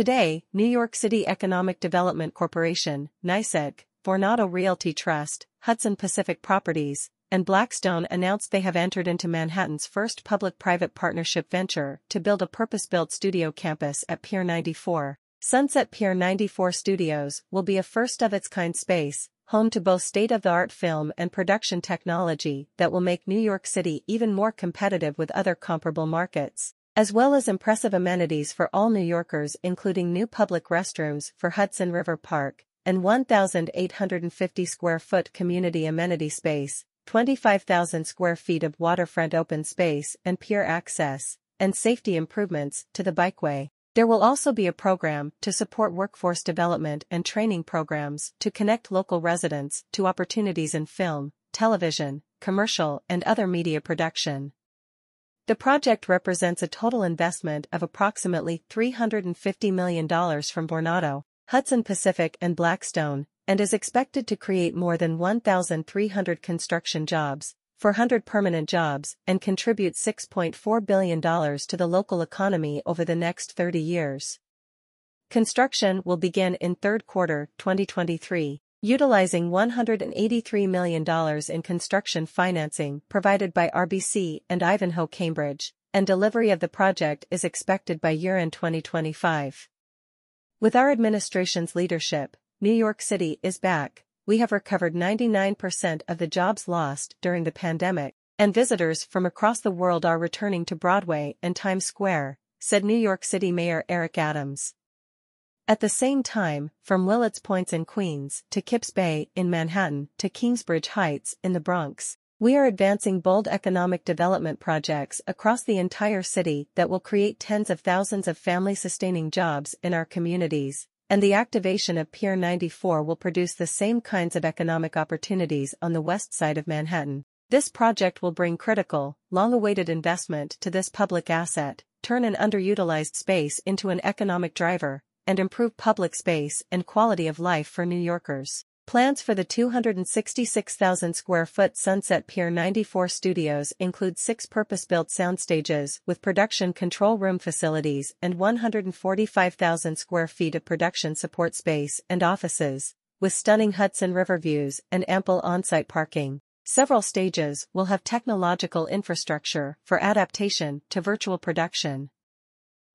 Today, New York City Economic Development Corporation, NYCEDC, Vornado Realty Trust, Hudson Pacific Properties, and Blackstone announced they have entered into Manhattan's first public-private partnership venture to build a purpose-built studio campus at Pier 94. Sunset Pier 94 Studios will be a first-of-its-kind space, home to both state-of-the-art film and production technology that will make New York City even more competitive with other comparable markets, as well as impressive amenities for all New Yorkers including new public restrooms for Hudson River Park, and 1,850 square foot community amenity space, 25,000 square feet of waterfront open space and pier access, and safety improvements to the bikeway. There will also be a program to support workforce development and training programs to connect local residents to opportunities in film, television, commercial and other media production. The project represents a total investment of approximately $350 million from Vornado, Hudson Pacific and Blackstone, and is expected to create more than 1,300 construction jobs, 400 permanent jobs, and contribute $6.4 billion to the local economy over the next 30 years. Construction will begin in third quarter 2023, utilizing $183 million in construction financing provided by RBC and Ivanhoe Cambridge, and delivery of the project is expected by year-end 2025. With our administration's leadership, New York City is back. We have recovered 99% of the jobs lost during the pandemic, and visitors from across the world are returning to Broadway and Times Square, said New York City Mayor Eric Adams. At the same time, from Willets Points in Queens to Kips Bay in Manhattan to Kingsbridge Heights in the Bronx, we are advancing bold economic development projects across the entire city that will create tens of thousands of family-sustaining jobs in our communities, and the activation of Pier 94 will produce the same kinds of economic opportunities on the west side of Manhattan. This project will bring critical, long-awaited investment to this public asset, turn an underutilized space into an economic driver, and improve public space and quality of life for New Yorkers. Plans for the 266,000 square foot Sunset Pier 94 studios include six purpose-built soundstages with production control room facilities and 145,000 square feet of production support space and offices, with stunning Hudson River views and ample on-site parking. Several stages will have technological infrastructure for adaptation to virtual production,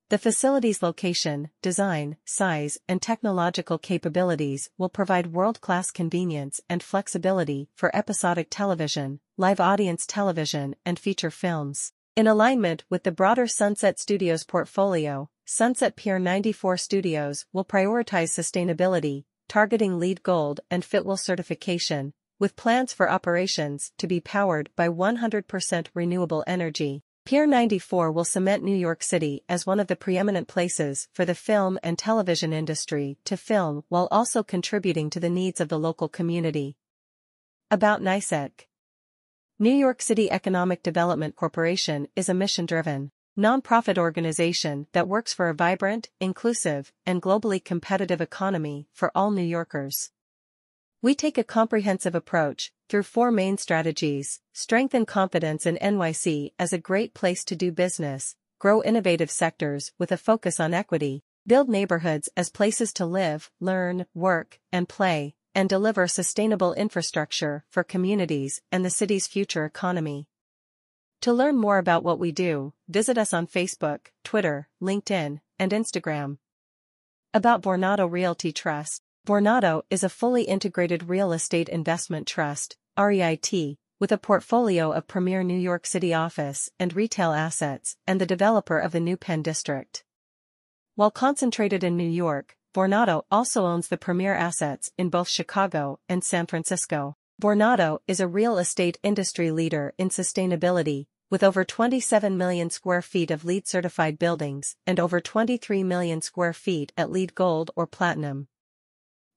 the facility's location, design, size, and technological capabilities will provide world-class convenience and flexibility for episodic television, live audience television, and feature films. In alignment with the broader Sunset Studios portfolio, Sunset Pier 94 Studios will prioritize sustainability, targeting LEED Gold and Fitwel certification, with plans for operations to be powered by 100% renewable energy. Pier 94 will cement New York City as one of the preeminent places for the film and television industry to film while also contributing to the needs of the local community. About NYCEDC New York City Economic Development Corporation is a mission-driven, nonprofit organization that works for a vibrant, inclusive, and globally competitive economy for all New Yorkers. We take a comprehensive approach, through four main strategies, strengthen confidence in NYC as a great place to do business, grow innovative sectors with a focus on equity, build neighborhoods as places to live, learn, work, and play, and deliver sustainable infrastructure for communities and the city's future economy. To learn more about what we do, visit us on Facebook, Twitter, LinkedIn, and Instagram. About Vornado Realty Trust Vornado is a fully integrated real estate investment trust, REIT, with a portfolio of premier New York City office and retail assets and the developer of the New Penn District. While concentrated in New York, Vornado also owns the premier assets in both Chicago and San Francisco. Vornado is a real estate industry leader in sustainability, with over 27 million square feet of LEED certified buildings and over 23 million square feet at LEED Gold or Platinum.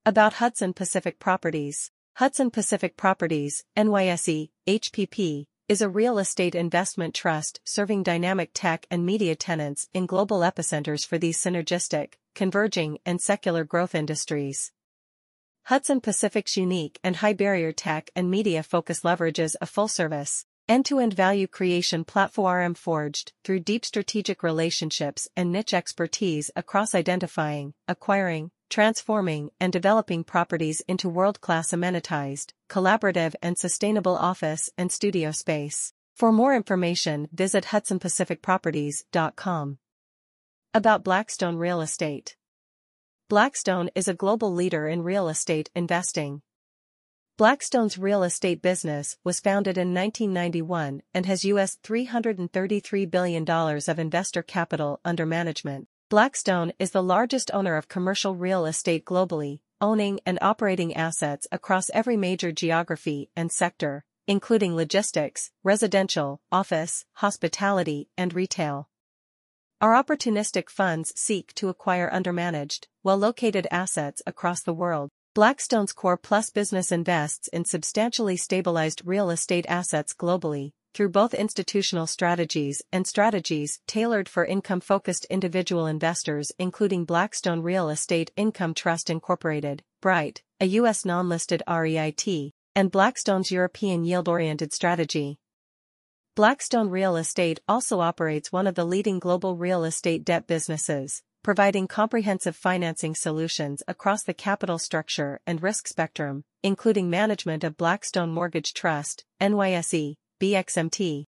About Hudson Pacific Properties Hudson Pacific Properties, NYSE, HPP, is a real estate investment trust serving dynamic tech and media tenants in global epicenters for these synergistic, converging, and secular growth industries. Hudson Pacific's unique and high barrier tech and media focus leverages a full service, End-to-end value creation platform forged through deep strategic relationships and niche expertise across identifying, acquiring, transforming and developing properties into world-class amenitized, collaborative and sustainable office and studio space. For more information visit hudsonpacificproperties.com. About Blackstone Real Estate Blackstone is a global leader in real estate investing. Blackstone's real estate business was founded in 1991 and has US $333 billion of investor capital under management. Blackstone is the largest owner of commercial real estate globally, owning and operating assets across every major geography and sector, including logistics, residential, office, hospitality, and retail. Our opportunistic funds seek to acquire undermanaged, well-located assets across the world. Blackstone's Core Plus business invests in substantially stabilized real estate assets globally, through both institutional strategies and strategies tailored for income-focused individual investors including Blackstone Real Estate Income Trust Incorporated, BREIT, a U.S. non-listed REIT, and Blackstone's European yield-oriented strategy. Blackstone Real Estate also operates one of the leading global real estate debt businesses, providing comprehensive financing solutions across the capital structure and risk spectrum, including management of Blackstone Mortgage Trust, NYSE, BXMT,